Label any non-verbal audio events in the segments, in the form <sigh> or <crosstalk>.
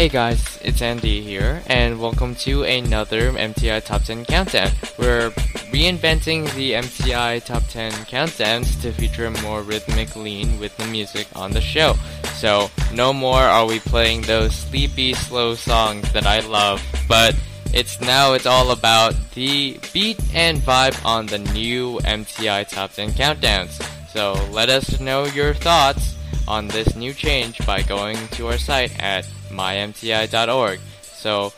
Hey guys, it's Andy here, and welcome to another MTI Top 10 Countdown. We're reinventing the MTI Top 10 Countdowns to feature a more rhythmic lean with the music on the show. So, no more are we playing those sleepy, slow songs that I love, but it's now it's all about the beat and vibe on the new MTI Top 10 Countdowns. So, let us know your thoughts on this new change by going to our site at mymti.org. So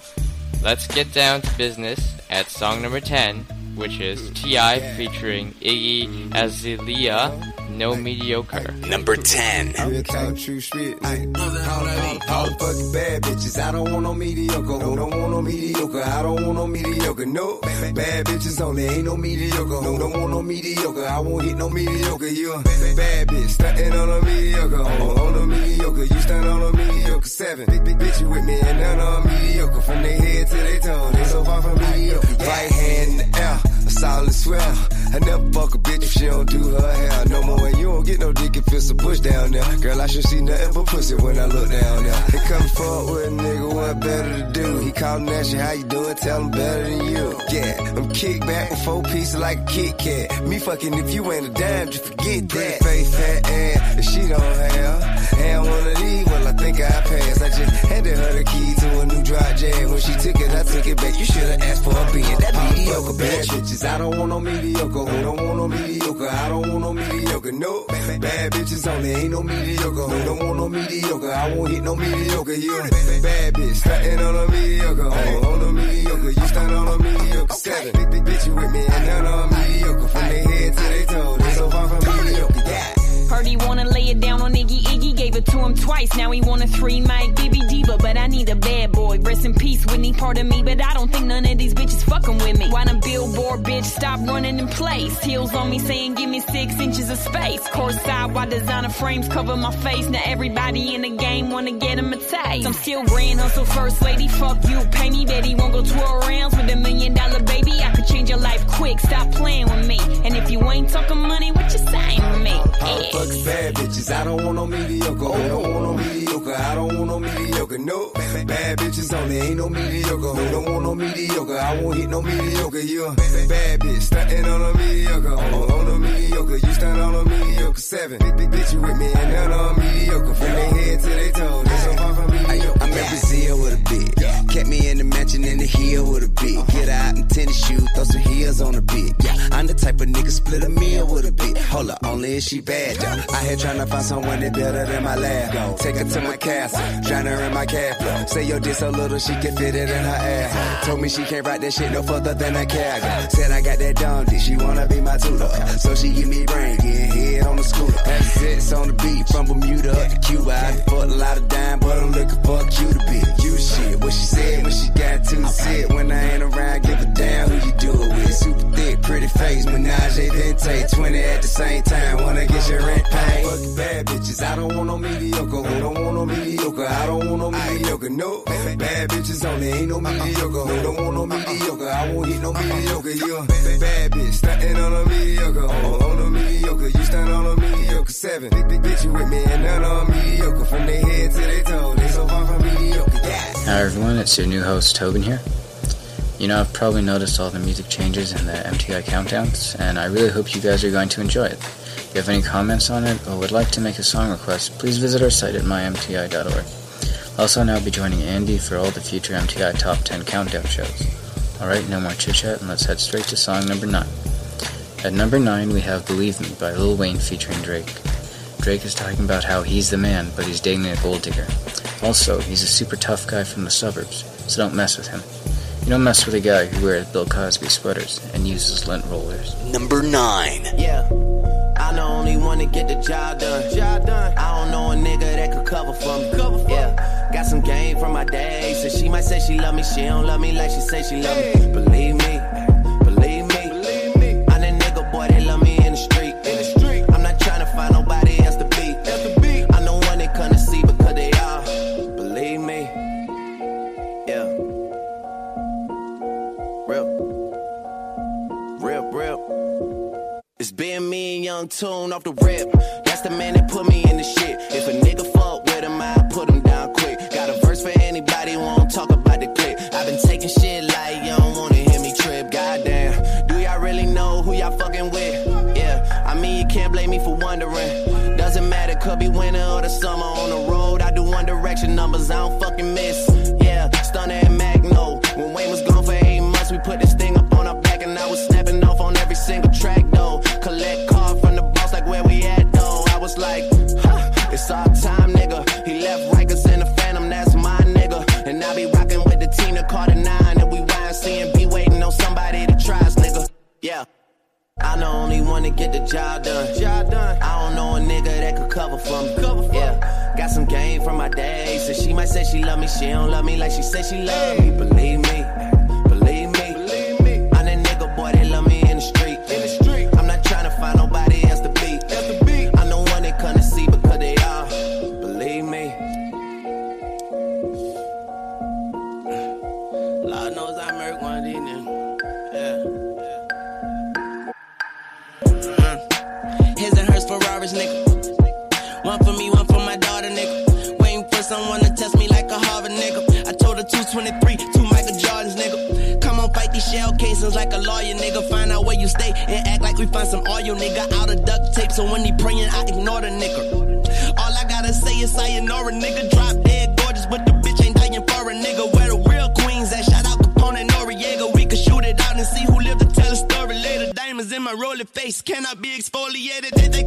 let's get down to business at song number 10, which is T.I. featuring Iggy Azalea, No Mediocre. Number 10. Real talk, true shit. Ay, all, all, all fucking bad bitches. I don't want no mediocre. Who don't want no mediocre? I don't want no mediocre. No, bad bitches only. Ain't no mediocre. Who don't want no mediocre? I won't hit no mediocre. You a bad bitch. Stunting on a mediocre. On, on a mediocre. You stand on a mediocre. Seven. Big, big bitch you with me and none of mediocre. From their head to their toe. They so far from mediocre. Right hand in the air. Solid swell. I never fuck a bitch if she don't do her hair no more. And you don't get no dick if it's a push down there. Girl, I should see nothing but pussy when I look down there. They come forward with a nigga, what better to do? He callin' at you, how you doing? Tell him better than you. Yeah, I'm kick back with four pieces like a Kit Kat. Me fucking if you ain't a dime, just forget that. Face fat ass, if she don't have. And one of these, think I passed. I just handed her the key to a new dry jam. When she took it, I took it back. You should've asked for a being that mediocre bad bitches. I don't want no mediocre. Who don't want no mediocre? I don't want no mediocre. No, bad bitches only. Ain't no mediocre. Who don't want no mediocre? I won't hit no mediocre. You bad bitch. Stunting on a mediocre. On, on a mediocre. You stand on a mediocre. Seven. Bitch, you with me. And none them mediocre. From their head to their toe. They so far from mediocre. Yeah. Heard he wanna lay it down on Iggy Iggy, gave it to him twice. Now he want a three mic Bibi Diva, but I need a bad boy. Rest in peace, Whitney, part of me, but I don't think none of these bitches fucking with me. Why them billboard bitch stop running in place? Heels on me saying give me six inches of space. Course side, why designer frames cover my face? Now everybody in the game wanna get him a taste. I'm still grand hustle first lady, fuck you, pay me, Betty won't go 12 rounds with a million dollar baby. I could change your life quick, stop playing with me. And if you ain't talking money, what you saying to me? Yeah. Fucking bad bitches. I don't want no mediocre. I don't want no mediocre? I don't want no mediocre. No, bad bitches only. Ain't no mediocre. I don't want no mediocre? I won't hit no mediocre. You a bad bitch. Stunting on a mediocre. On, on a mediocre. You stand on a mediocre. Seven. Bitch, you with me and none them mediocre. From their head to their toe. They so far from mediocre. I'm in Brazil with a bit. Kept me in the mansion in the hill with a bit. Get out in tennis shoes, throw some heels on a bit. Yeah, I'm the type of nigga split a meal with a bit. Hold up, only if she bad. I here trying to find someone that better than my lab. Take her to my castle, drown her in my cab. Say your dick so little she can fit it in her ass. Told me she can't ride that shit no further than a cab. Said I got that dumb dick, she wanna be my tutor. So she give me brain, getting head on the scooter. That's on the beat from Bermuda up to Cuba. I a lot of dime, but I'm looking for a cuter bitch. You shit, what she said when she got to sit. When I ain't around, give a damn who you do it with. Super thick, pretty face, menage a vente. 20 at the same time, wanna get your rent paid. Fucking bad bitches. I don't want no mediocre. Who don't want no mediocre? I don't want no mediocre. No, bad bitches only. Ain't no mediocre. Who don't want no mediocre? I won't hit no mediocre. You a bad bitch. Stunting on a mediocre. On, on a mediocre. You stand on a mediocre. Seven. Big, big bitch, you with me and none on mediocre. From their head to their toe. Hi everyone, it's your new host Tauben here. You know, I've probably noticed all the music changes in the MTI countdowns, and I really hope you guys are going to enjoy it. If you have any comments on it or would like to make a song request, please visit our site at mymti.org. Also now be joining Andy for all the future MTI Top 10 countdown shows. Alright, no more chit chat, and let's head straight to song number 9. At number 9, we have Believe Me by Lil Wayne featuring Drake. Drake is talking about how he's the man, but he's dating a gold digger. Also, he's a super tough guy from the suburbs, so don't mess with him. You don't mess with a guy who wears Bill Cosby sweaters and uses lint rollers. Number 9. Yeah. I the only one to get the job done. Job done. I don't know a nigga that could cover for me. Cover for yeah. Got some game from my day. So she might say she love me, she don't love me like she say she love me. Believe me, It's been me and Young Tune off the rip. That's the man that put me in the shit. If a nigga fuck with him, I put him down quick. Got a verse for anybody who won't talk about the clip. I've been taking shit like you don't wanna hear me trip. Goddamn, do y'all really know who y'all fucking with? Yeah, I mean you can't blame me for wondering. Doesn't matter, could be winter or the summer on the road. Get the job done. Job done. I don't know a nigga that could cover for me. Cover for yeah. Got some game from my days. So she might say she love me, she don't love me like she say she love me. Believe me, oil, nigga. Out of duct tape, so when he praying, I ignore the nigga. All I gotta say is sayonara, nigga. Drop dead gorgeous, but the bitch ain't dying for a nigga. Where the real queens at? Shout out Capone and Noreaga. We could shoot it out and see who lived to tell the story later. Diamonds in my rolling face cannot be exfoliated. They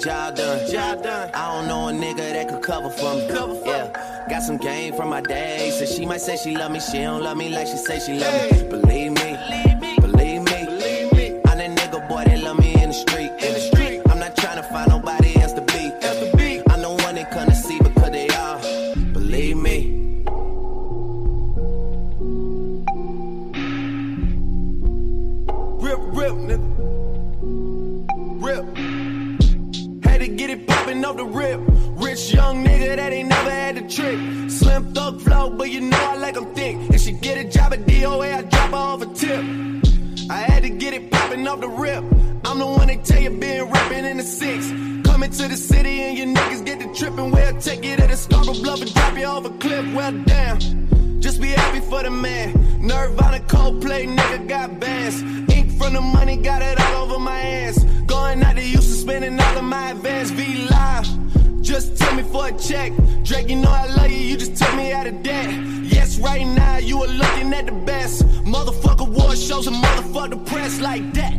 job done. Job done. I don't know a nigga that could cover for me. Cover for yeah. Got some game from my days. So she might say she love me, she don't love me like she say she love me. Believe me, believe you know I like 'em thick. If she get a job at DOA, I drop her off a tip. I had to get it popping off the rip. I'm the one that tell you been rapping in the six. Coming to the city and your niggas get the trippin'. We'll take you to the Scarborough Bluff and drop you off a cliff. Well, damn. Just be happy for the man. Nirvana, Coldplay, nigga got bands. Ink from the money, got it all over my hands. Going out to Houston, spending all of my advance. V live. Just tell me for a check. Drake, you know I love you, you just tell me out of debt. Yes, right now you are looking at the best. Motherfucker war shows and motherfuck the press like that.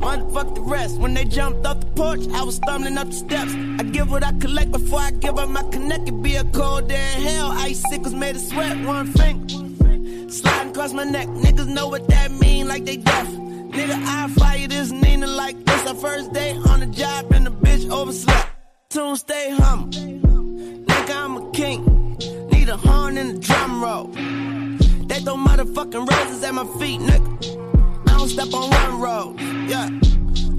Motherfuck the rest. When they jumped off the porch, I was stumbling up the steps. I give what I collect before I give up my connect. It be a cold day in hell. Ice sickles made of sweat, one finger. Sliding across my neck. Niggas know what that mean, like they deaf. Nigga, I fire this Nina like this. Our first day on the job and the bitch overslept. Tune stay humble. Nigga, I'm a king. Need a horn and a drum roll. They throw motherfucking roses at my feet, nigga. I don't step on one road. Yeah.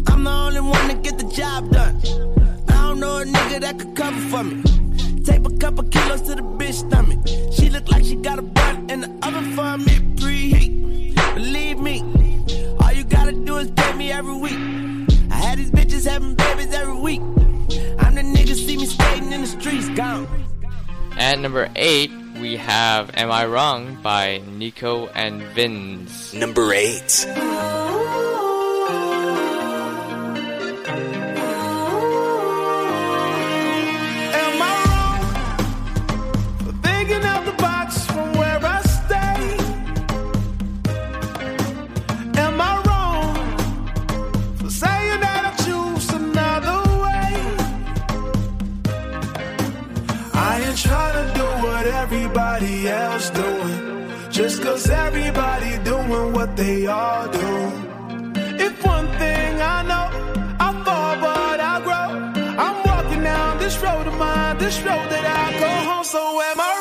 I'm the only one to get the job done. I don't know a nigga that could cover for me. Tape a couple kilos to the bitch stomach. She look like she got a bun in the oven for me preheat. Believe me, all you gotta do is pay me every week. I had these bitches having babies every week. Streets, gone. At number 8, we have Am I Wrong by Nico and Vinz. Number 8. What everybody doing. Cause everybody they all do. If one thing I know, I fall but I grow. I'm walking down this road of mine, this road that I go home. So am I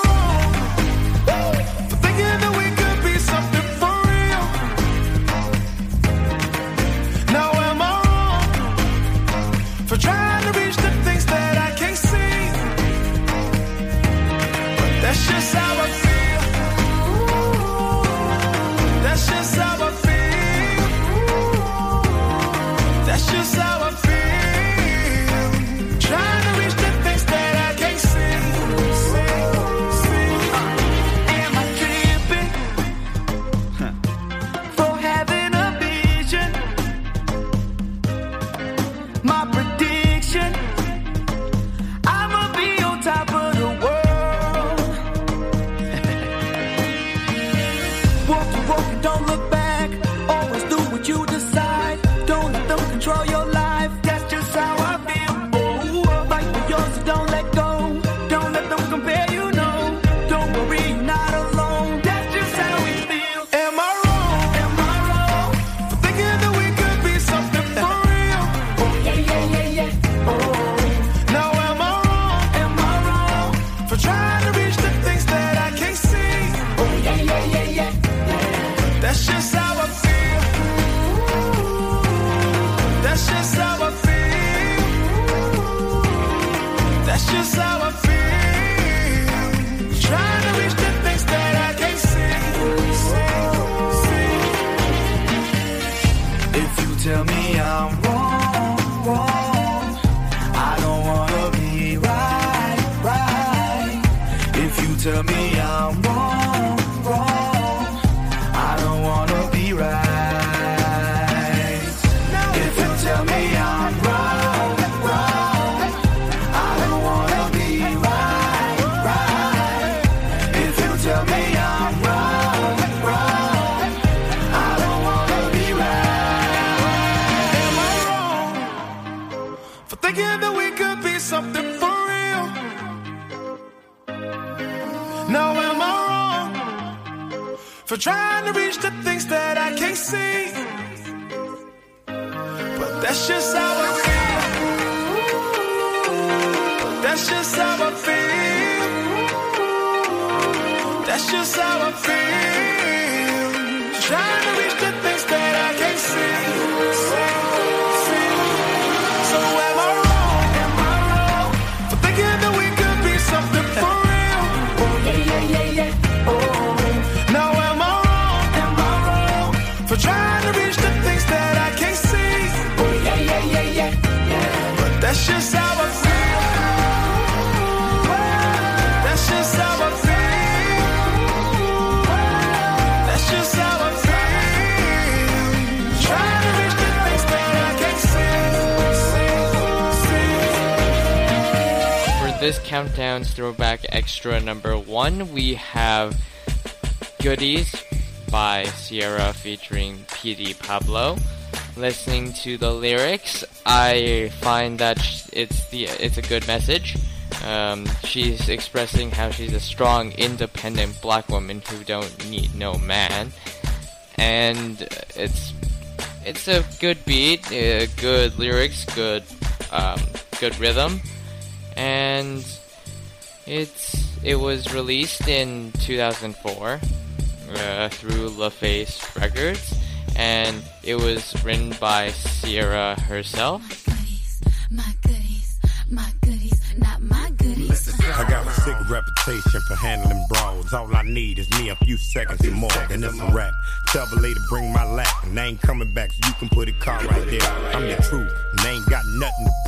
that's just how I feel. That's just how I feel. That's just how I feel. This countdown's throwback extra number one, we have Goodies by Ciara featuring Petey Pablo. Listening to the lyrics, I find that it's the it's a good message. Um, she's expressing how she's a strong, independent black woman who don't need no man, and it's it's a good beat, uh, good lyrics, good um, good rhythm, and it's it was released in 2004 uh, through LaFace Records, and it was written by Ciara herself. My goodies, my goodies, my goodies. I got a sick reputation for handling brawls. All I need is me a few seconds or more, and it's a wrap. Tell the lady bring my lap, and I ain't coming back, so you can put a car right there. I'm the truth, and they ain't got nothing to prove.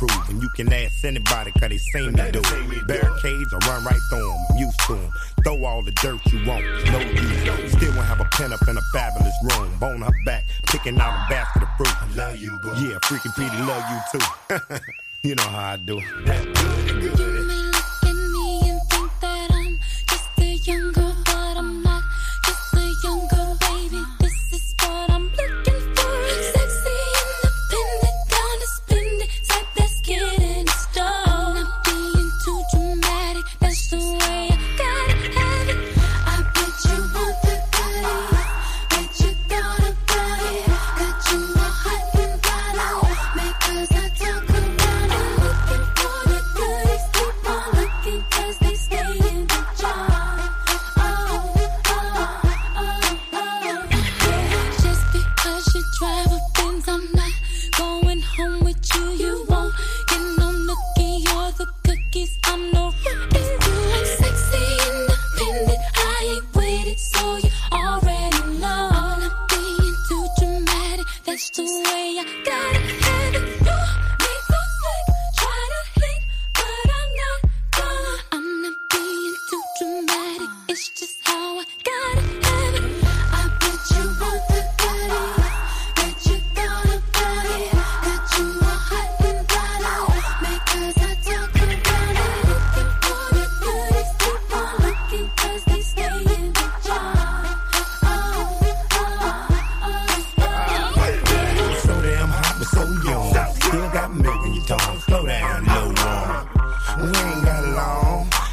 And you can ask anybody, cause they seen me do it. Barricades, I run right through them, I'm used to them. Throw all the dirt you want, no use. Still won't have a pen up in a fabulous room. Bone her back, picking out a basket of fruit. I love you, boo. Yeah, freaking Petey love you too. <laughs> you know how I do. You may look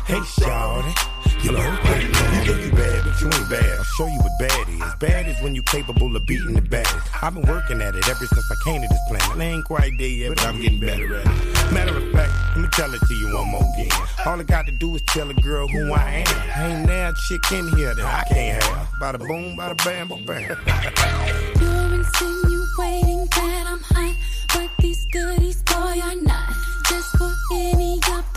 Hey, shawty. You look pretty. You think you bad, but you ain't bad. I'll show you what bad is. Bad is when you're capable of beating the baddest. I've been working at it ever since I came to this planet. I ain't quite there yet, but I'm getting better at it. Matter of fact, let me tell it to you one more again. All I got to do is tell a girl who I am. Ain't now chick in here that I can't have. Bada boom, bada bam, bada bam. <laughs> you're insinuating that I'm hot, but these goodies, boy, are not. Just for any of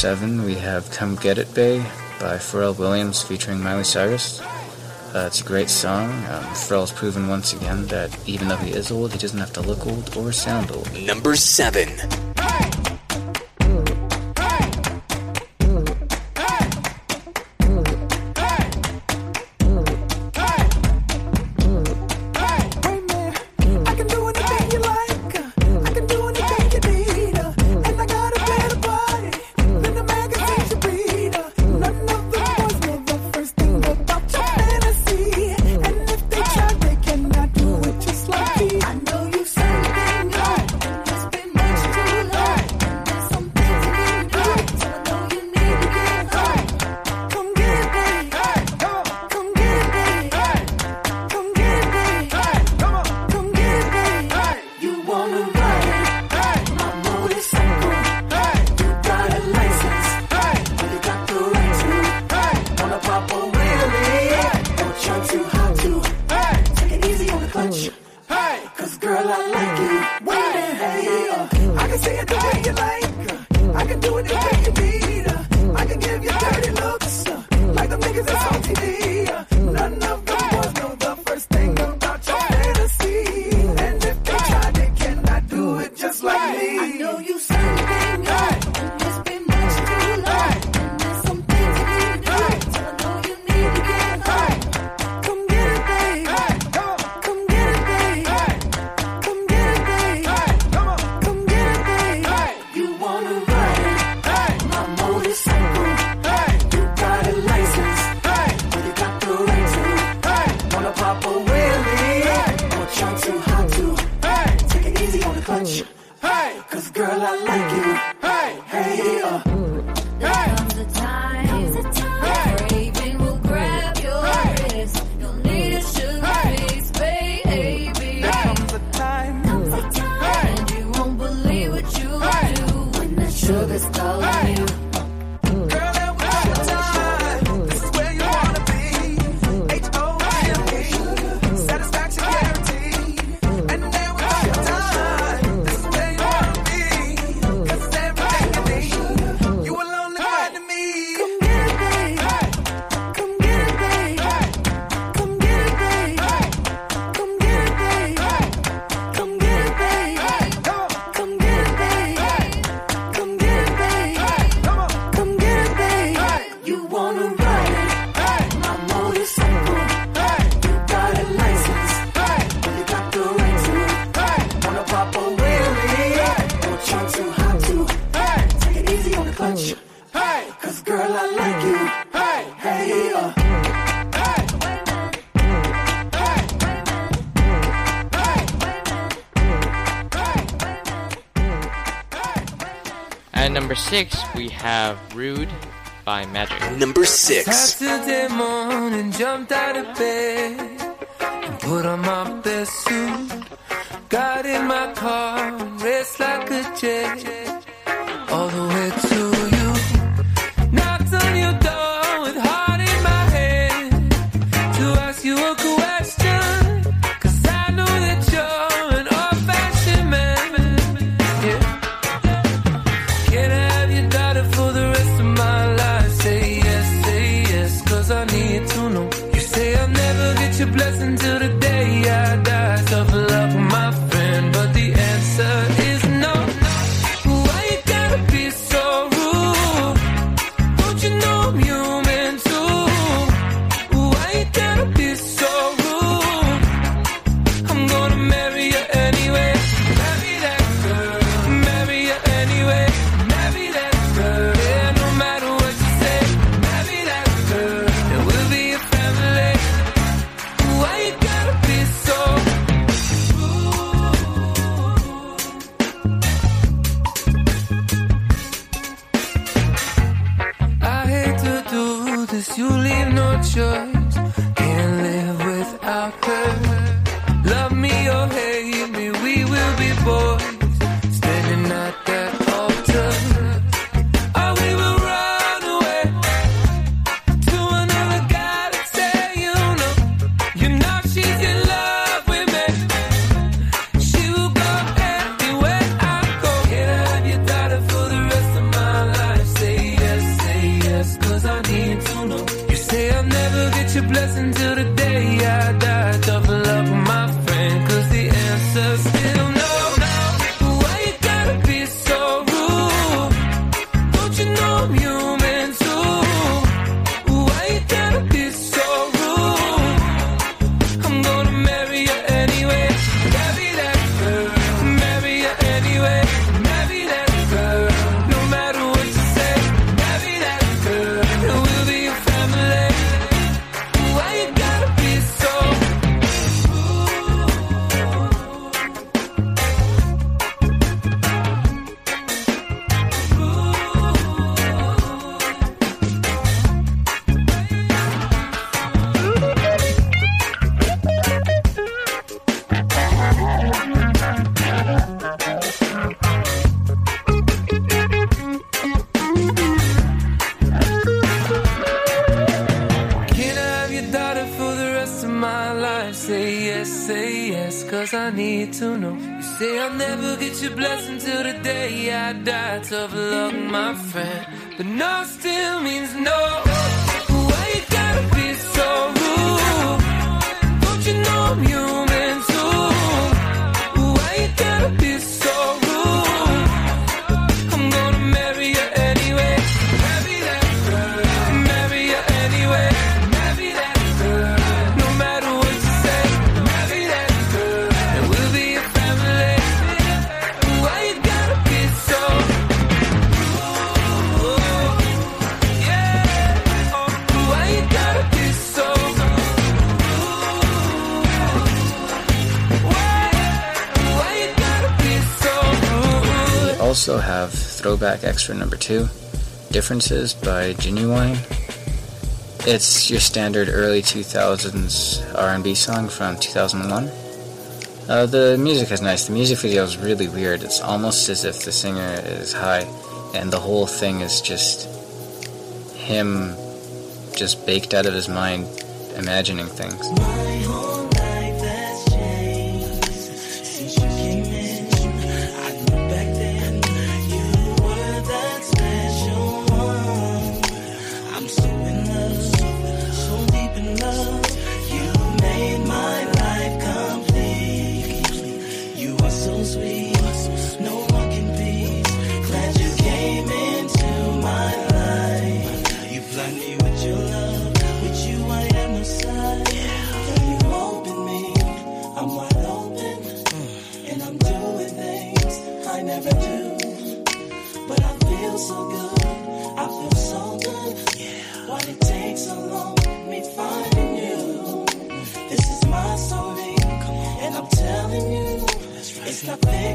7, we have Come Get It Bae by Pharrell Williams featuring Miley Cyrus. Uh, it's a great song. Um, Pharrell's proven once again that even though he is old, he doesn't have to look old or sound old. Number 7. Cause girl, I like you. Hey, hey, uh. never get your blessing till the day I die. Tough luck, my friend. But no Throwback Extra Number 2, Differences by Ginuwine. It's your standard early 2000s R&B song from 2001. Uh, the music is nice. The music video is really weird. It's almost as if the singer is high, and the whole thing is just him just baked out of his mind imagining things.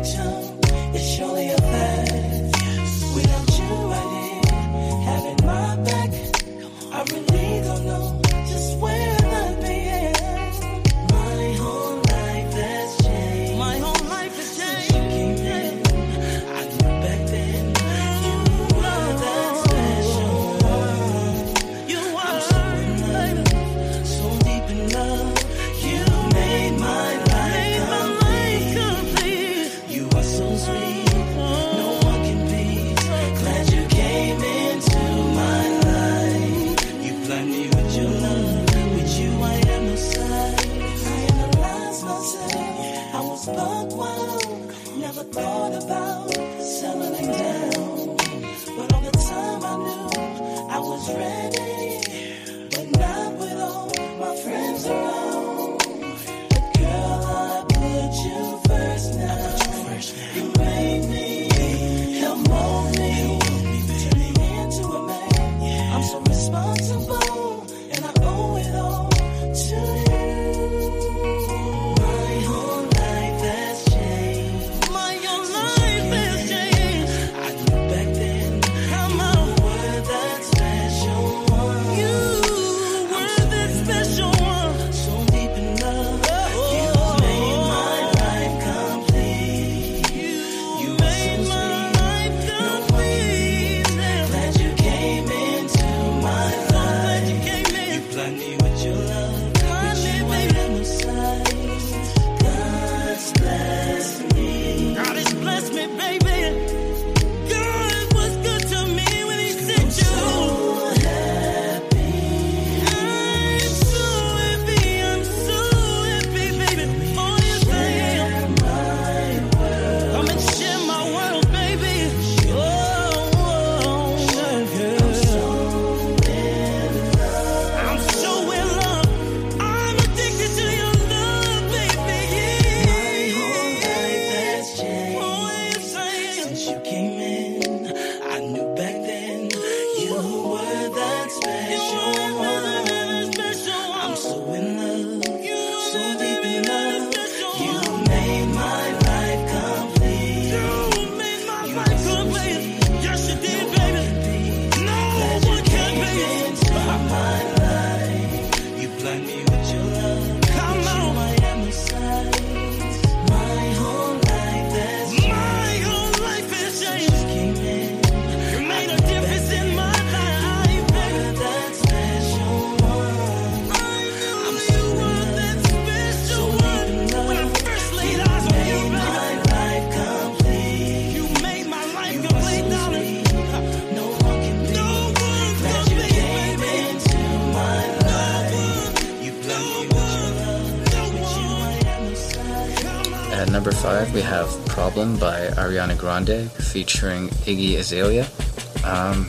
It's only surely a Problem by Ariana Grande featuring Iggy Azalea. Um,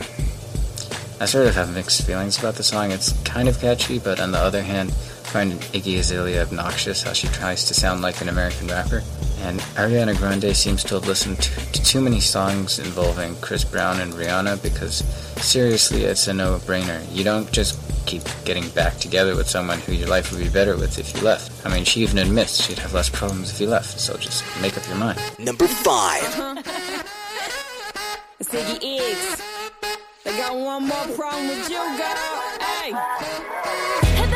I sort of have mixed feelings about the song. It's kind of catchy, but on the other hand, I find Iggy Azalea obnoxious how she tries to sound like an American rapper. And Ariana Grande seems to have listened to, to too many songs involving Chris Brown and Rihanna because seriously, it's a no brainer. You don't just keep getting back together with someone who your life would be better with if you left. I mean, she even admits she'd have less problems if you left, so just make up your mind. Number five. <laughs> It's Iggy Iggs. They got one more problem with you, girl. Hey.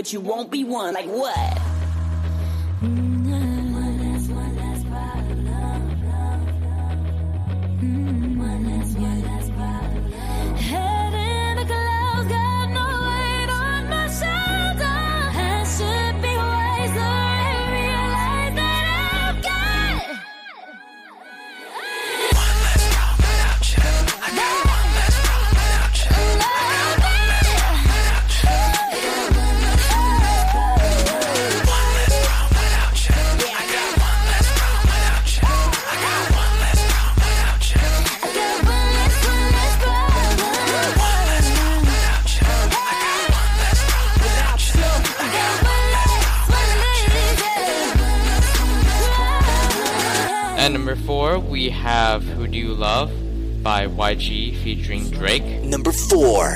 But you won't be one. Like what? YG featuring Drake. Number four.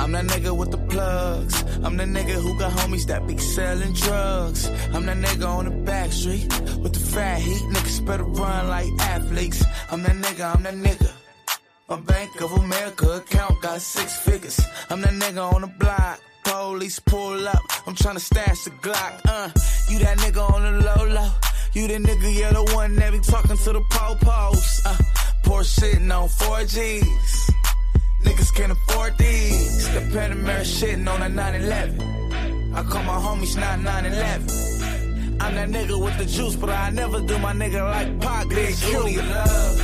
I'm that nigga with the plugs. I'm the nigga who got homies that be selling drugs. I'm that nigga on the back street with the fat heat. Niggas better run like athletes. I'm that nigga, I'm that nigga. My Bank of America account got six figures. I'm that nigga on the block. Police pull up. I'm tryna stash the Glock. Uh, you that nigga on the low low. You the nigga, yeah, the one that be talking to the po-pos. Uh, poor shitting on 4Gs. Niggas can't afford these. The Panamera shitting on a 911. I call my homies not 911. I'm that nigga with the juice, but I never do my nigga like Pac. Bitch, who do you love?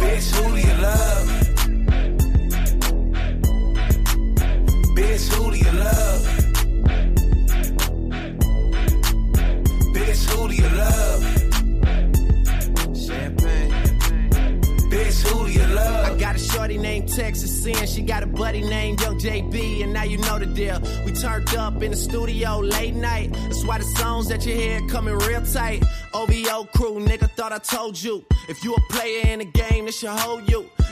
Bitch, who do you love? Bitch, who do you love? Got a shorty named Texas Sin. She got a buddy named Young JB, and now you know the deal. We turned up in the studio late night. That's why the songs that you hear coming real tight. OVO crew, nigga, thought I told you. If you a player in the game, this should hold you.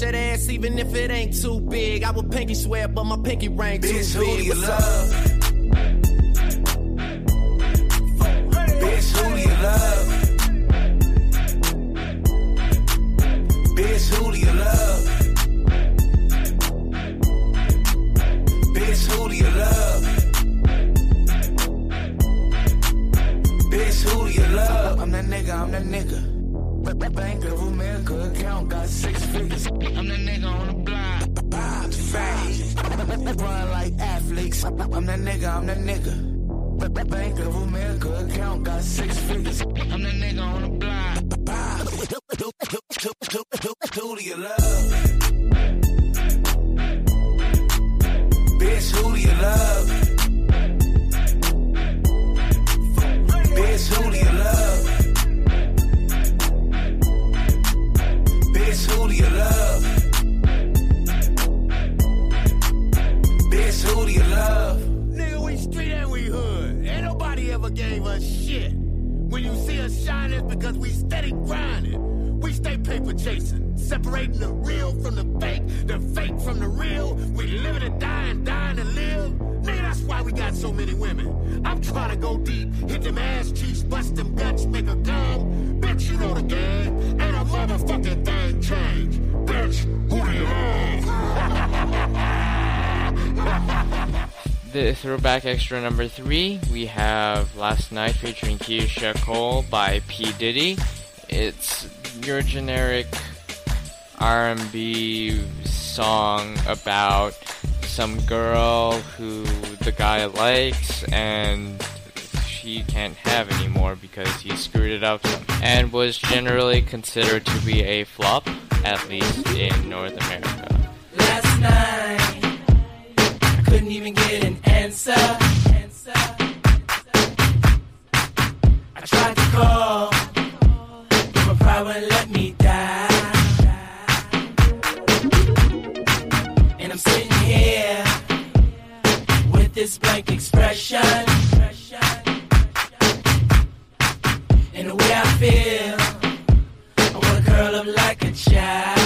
that ass even if it ain't too big. I would pinky swear, but my pinky ring too Bitch, who big. do you love? Bitch, who do you love? Bitch, who do you love? Bitch, who do you love? Bitch, who do you love? I'm that nigga, I'm that nigga. Bank of America account got six figures. I'm that nigga on the block. Bob, fat. Run like athletes. I'm that nigga, I'm that nigga. Bank of America account got six figures. I'm that nigga on the block. Bob. Who, who, who, who, who, who do you love? Bitch, who do you love? Bitch, who do you love? Love? Nigga, we street and we hood. Ain't nobody ever gave us shit. When you see us shining, it's because we steady grinding. We stay paper chasing, separating the real from the fake, the fake from the real. We living and dying to live. Nigga, that's why we got so many women. I'm trying to go deep, hit them ass cheeks, bust them guts, make a gum. Bitch, you know the game. Ain't a motherfucking thing change. Bitch, who do you love? <laughs> The throwback extra number three, we have Last Night featuring Keyshia Cole by P. Diddy. It's your generic R&B song about some girl who the guy likes and she can't have anymore because he screwed it up and was generally considered to be a flop, at least in North America. Last night, couldn't even get an answer. I tried to call, but my pride wouldn't let me die. And I'm sitting here with this blank expression. And the way I feel, I wanna curl up like a child.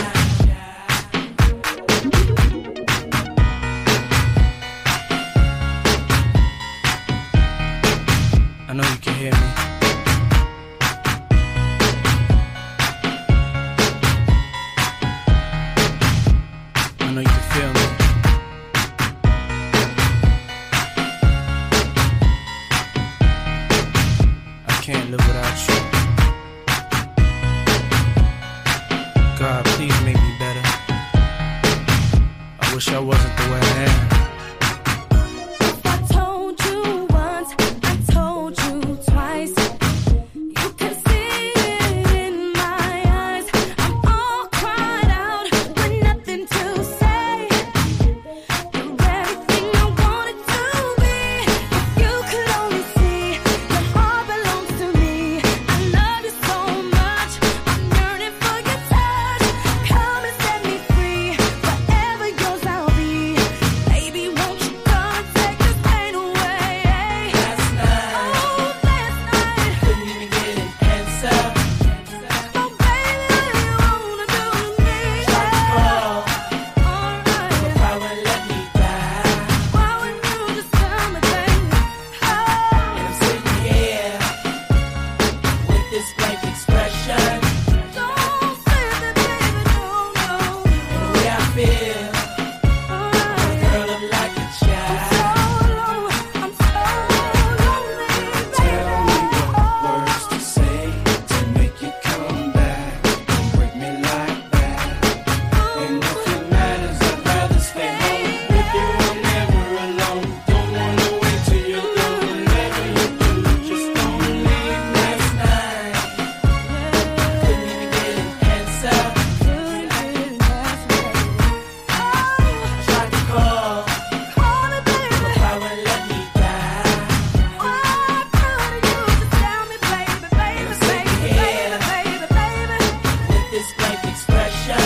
expression.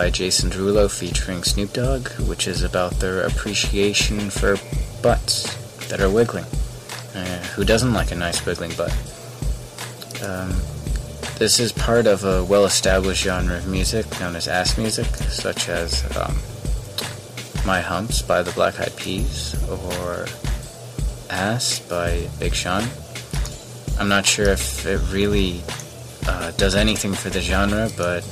By Jason Derulo featuring Snoop Dogg, which is about their appreciation for butts that are wiggling. Uh, who doesn't like a nice wiggling butt? Um, this is part of a well established genre of music known as ass music, such as um, My Humps by the Black Eyed Peas or Ass by Big Sean. I'm not sure if it really uh, does anything for the genre, but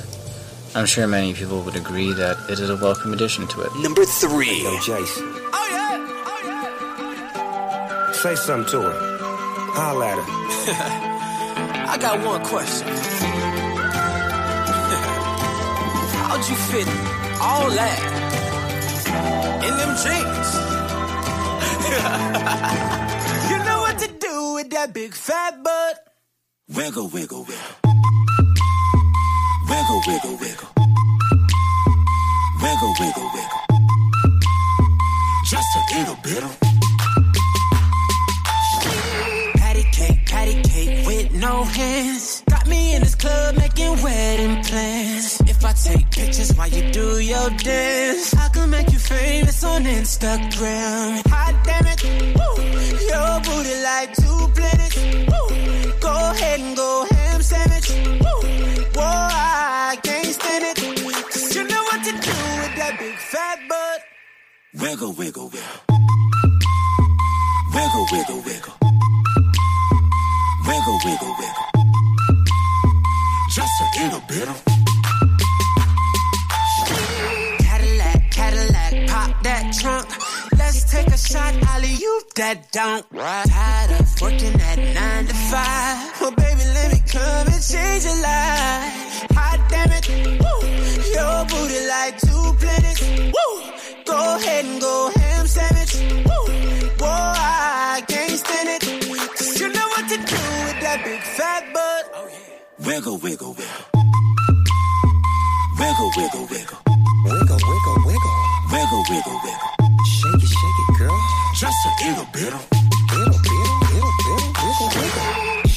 I'm sure many people would agree that it is a welcome addition to it. Number three. Yo, Jason. Oh, yeah. Oh, yeah. Oh, yeah. Say something to her. Holla at her. <laughs> I got one question. <laughs> How'd you fit all that in them jeans? <laughs> you know what to do with that big fat butt. Wiggle, wiggle, wiggle. Wiggle, wiggle, wiggle. Wiggle, wiggle, wiggle. Just a little bit of. Patty cake, patty cake with no hands. Got me in this club making wedding plans. If I take pictures while you do your dance, I can make you famous on Instagram. Hot damn it, woo. your booty like two planets. Wiggle, wiggle, wiggle. Wiggle, wiggle, wiggle. Wiggle, wiggle, wiggle. Just a little bit of. Cadillac, Cadillac, pop that trunk. Let's take a shot, alley you that don't. Tired of working at nine to five. Well, baby, let me come and change your life. Hot damn it, woo. Your booty like two planets. Woo. Go ahead and go ham sandwich. Woo. Whoa, I can't stand it. 'Cause you know what to do with that big fat butt. Oh, wiggle, wiggle, wiggle. Wiggle, wiggle, wiggle. Wiggle, wiggle, wiggle. Wiggle, wiggle, wiggle. Shake it, shake it, girl. Just a little bit of. Little, little, little, little, wiggle, wiggle.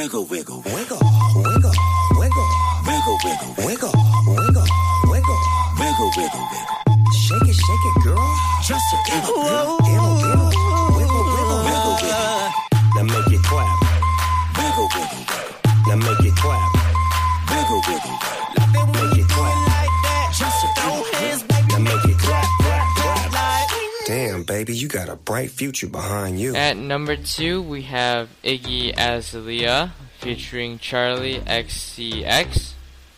Wiggle, wiggle, wiggle, wiggle, wiggle, wiggle, wiggle, wiggle, wiggle, wiggle, wiggle, wiggle, wiggle. Shake it, shake it, girl. Just a little bit of. Wiggle, wiggle, bright future behind you. At number two, we have Iggy Azalea featuring Charli XCX.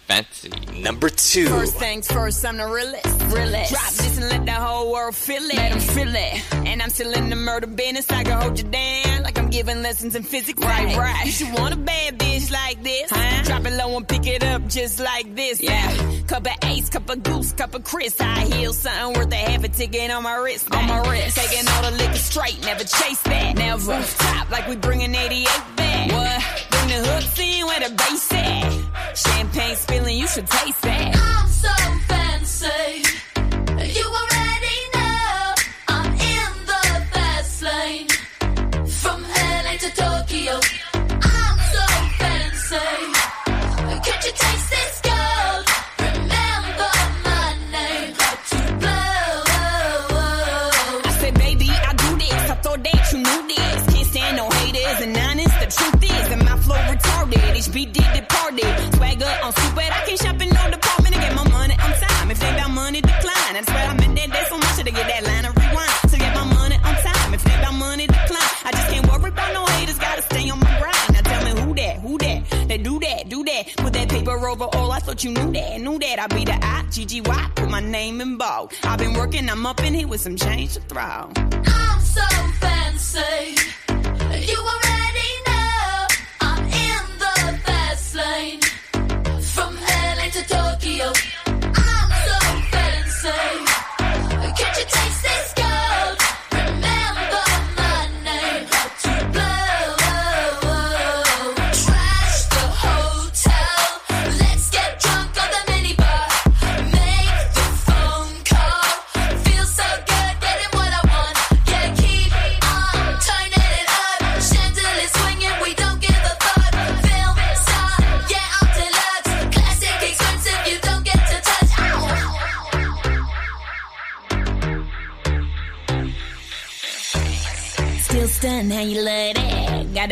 Fancy. Number two. First things first, I'm the realest. realest. Drop this and let the whole world feel it. Let them feel it. And I'm still in the murder business. I can hold you down like I'm giving lessons in physics. Right, right. You should want a bad bitch like this. Huh? Drop it low and pick it up just like this. Yeah. Cup of ace, cup of goose, cup of Chris. High heels, something worth a half a ticket on my wrist. On my wrist. Taking all the liquor straight, never chase that. Never. Top like we bringing 88 back. What? The hooks in where the bass at. Champagne spilling, you should taste that. I'm so fancy. Thought you knew that, knew that I'd be the I, put my name in bold. I've been working, I'm up in here with some change to throw. I'm so fancy. You already know I'm in the fast lane. From LA to Tokyo. I'm so fancy.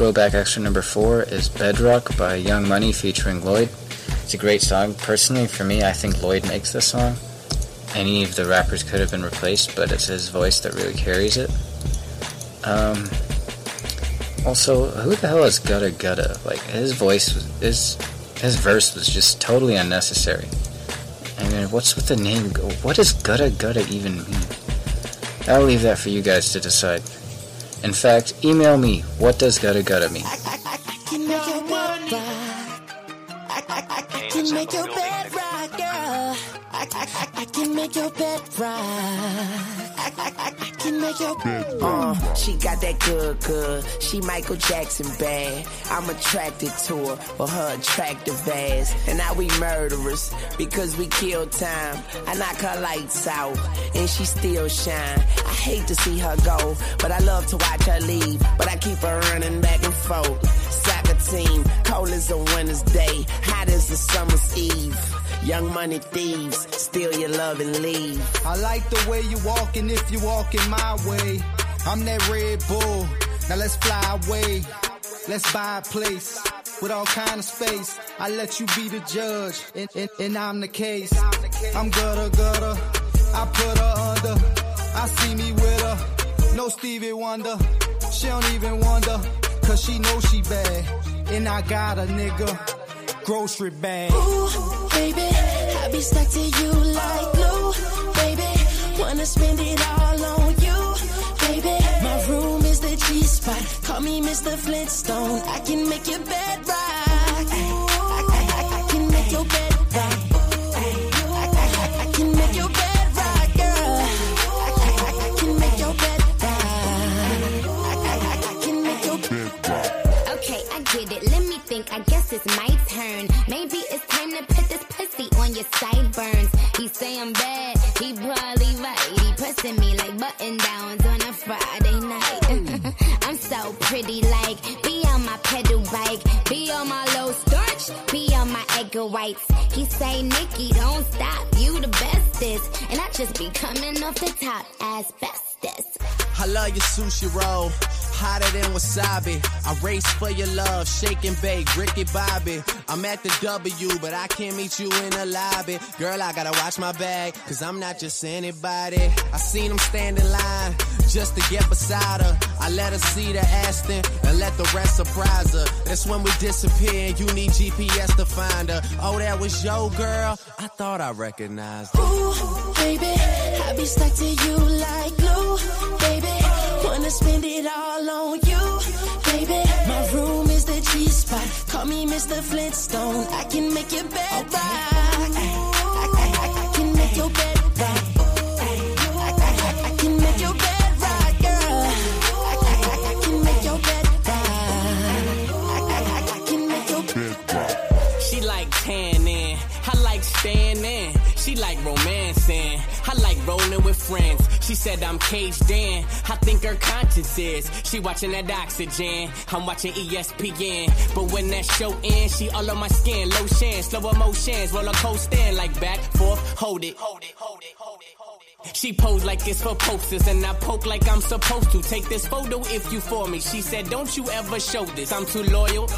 Throwback extra number four is Bedrock by Young Money featuring Lloyd. It's a great song. Personally, for me, I think Lloyd makes this song. Any of the rappers could have been replaced, but it's his voice that really carries it. Um, also, who the hell is Gudda Gudda? Like, his voice, was, his, his verse was just totally unnecessary. I mean, what's with the name? What does Gudda Gudda even mean? I'll leave that for you guys to decide. In fact, email me. What does Gudda Gudda mean? can make your bed rock. I, I, I, I can make your bed rock, girl. I, I, I, I can make your bed rock. I, I, I, I can make your bed Uh, she got that good, good. She Michael Jackson bad. I'm attracted to her for her attractive ass. And now we murderers because we kill time. I knock her lights out and she still shine. I hate to see her go, but I love to watch her leave. But I keep her running back and forth. Soccer team, cold as a winter's day, hot as a summer's eve. Young money thieves, steal your love and leave. I like the way you walking if you walking my way. I'm that Red Bull. Now let's fly away. Let's buy a place with all kind of space. I let you be the judge, and, and, and I'm the case. I'm Gudda Gudda. I put her under. I see me with her. No Stevie Wonder. She don't even wonder, cause she knows she bad. And I got a nigga. Grocery bag. Ooh, baby, I be stuck to you like glue. Baby, wanna spend it all on you. Baby, my room is the G spot. Call me Mr. Flintstone. I can make your bed rock. It's my turn. Maybe it's time to put this pussy on your sideburns. He say I'm bad. He probably right. He pressing me like button downs on a Friday night. <laughs> I'm so pretty, like be on my pedal bike, be on my low starch, be on my egg whites. He say, Nikki, don't stop. You the bestest, and I just be coming off the top as bestest. I love your sushi roll, hotter than wasabi. I race for your love, shake and bake, Ricky Bobby. I'm at the W, but I can't meet you in the lobby. Girl, I gotta watch my bag, cause I'm not just anybody. I seen him stand in line just to get beside her. I let her see the Aston and let the rest surprise her. That's when we disappear and you need GPS to find her. Oh, that was your girl? I thought I recognized her. Ooh, baby, I be stuck to you like glue, baby. Wanna spend it all on you, baby. My room is the G spot. Call me Mr. Flintstone. I can make your bed rock. I, I, I, I can make with friends. She said I'm caged in. I think her conscience is. She watching that oxygen. I'm watching ESPN. But when that show ends, she all on my skin. Lotion, slow emotions, roller coaster, like back, forth, hold it. She posed like it's for posters, and I poke like I'm supposed to. Take this photo if you for me. She said, Don't you ever show this. I'm too loyal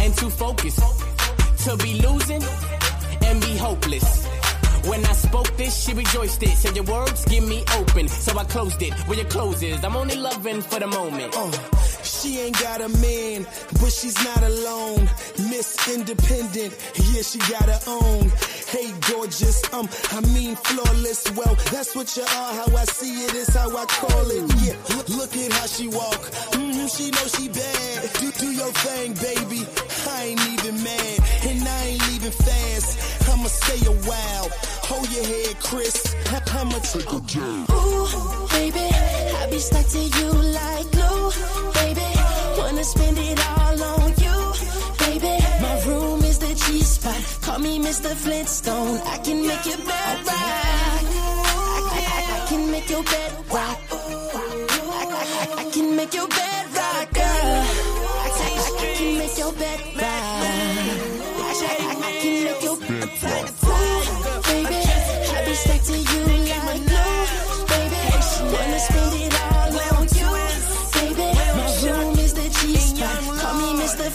and too focused to be losing and be hopeless. When I spoke this, she rejoiced it. Said your words give me open, so I closed it. Where your clothes is, I'm only loving for the moment. Uh, she ain't got a man, but she's not alone. Miss Independent, yeah, she got her own. Hey, gorgeous, um, I mean flawless. Well, that's what you are. How I see it is how I call it. Yeah, look, at how she walk. hmm she know she bad. Do, do your thing, baby. I ain't even mad, I leaving fast. I'ma stay a while. Hold your head, Chris. I'ma take a jump. Ooh, baby, I be stuck to you like glue, baby. Wanna spend it all on you, baby. My room is the G spot. Call me Mr. Flintstone. I can make your bed rock. I, I- I can make your bed rock. I, I- I can make your bed rock, girl. I, I- I can make your bed rock.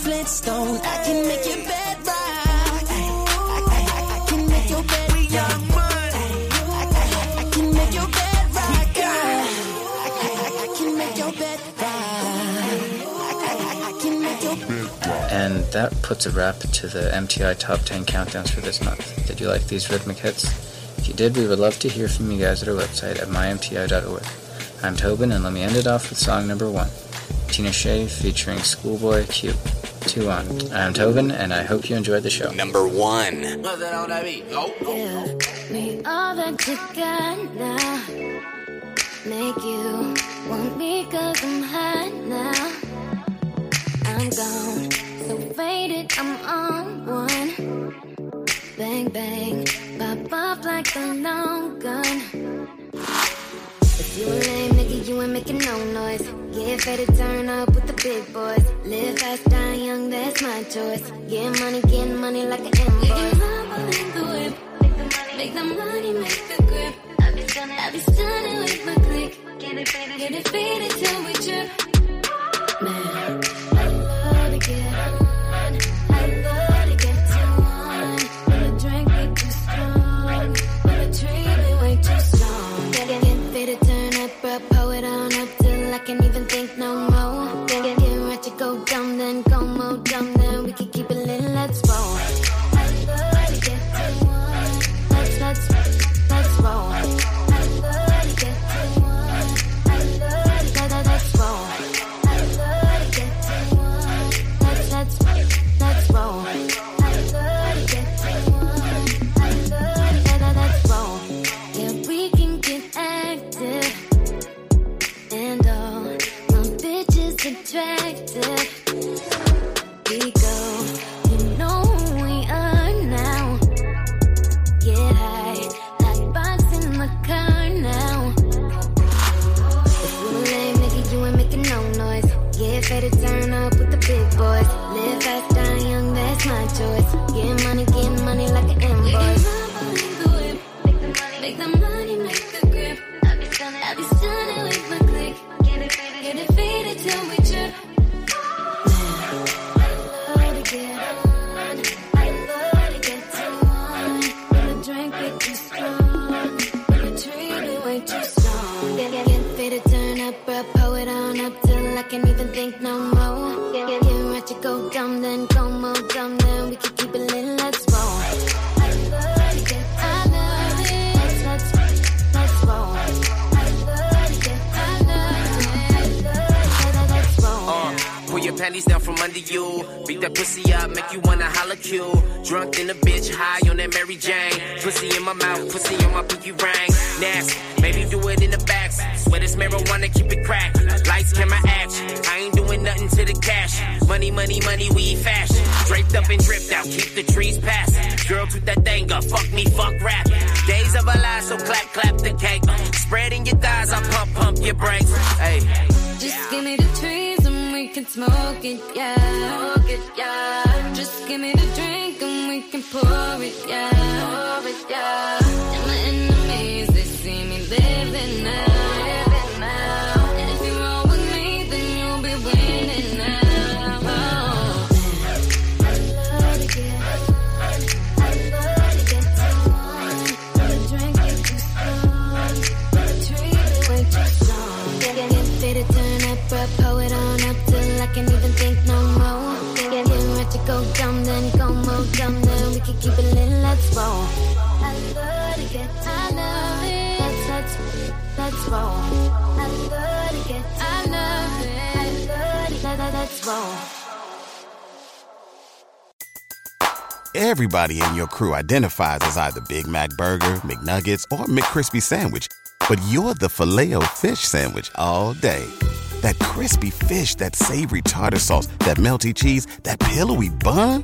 Flintstone. I can make your that puts a wrap to the MTI Top 10 countdowns for this month. Did you like these rhythmic hits? If you did, we would love to hear from you guys at our website at mymti.org. I'm Tauben, and let me end it off with song number one Tinashe featuring Schoolboy Q. Two on. I'm Tauben, and I hope you enjoyed the show. Number one. Me all that you got now. Make you want me cause I'm hot now. I'm gone, so faded, I'm on one. Bang, bang, pop off like a long gun. If you a lame nigga, you ain't making no noise. Get fed to turn up with the big boys. Live fast, die young, that's my choice. Get money, get money like an invoice. Make the whip, make the money, make the grip. I be stunning, I be stunning with my click. Get it faded, get it faded till we trip. Under you. Beat that pussy up, make you wanna holla Q. Drunk in a bitch, high on that Mary Jane. Pussy in my mouth, pussy on my pinky ring. Nasty, maybe do it in the back. Swear this marijuana, keep it crack. Lights, camera, action. I ain't doing nothing to the cash. Money, money, money, we fashion. Draped up and dripped out, keep the trees passing. Girl, toot that thing up, fuck me, fuck rap. Days of a lie, so clap, clap the cake. Spreading your thighs, I pump, pump your brakes. Hey. Just give me the trees we can smoke it, yeah. Smoke it, yeah. Just give me the drink and we can pour it, yeah. Pour it, yeah. And my enemies, they see me living now. Can keep it lit, let's roll. I love to get love it. Let's, let's, to let's roll. Everybody in your crew identifies as either Big Mac Burger, McNuggets, or McCrispy Sandwich. But you're the filet fish Sandwich all day. That crispy fish, that savory tartar sauce, that melty cheese, that pillowy bun.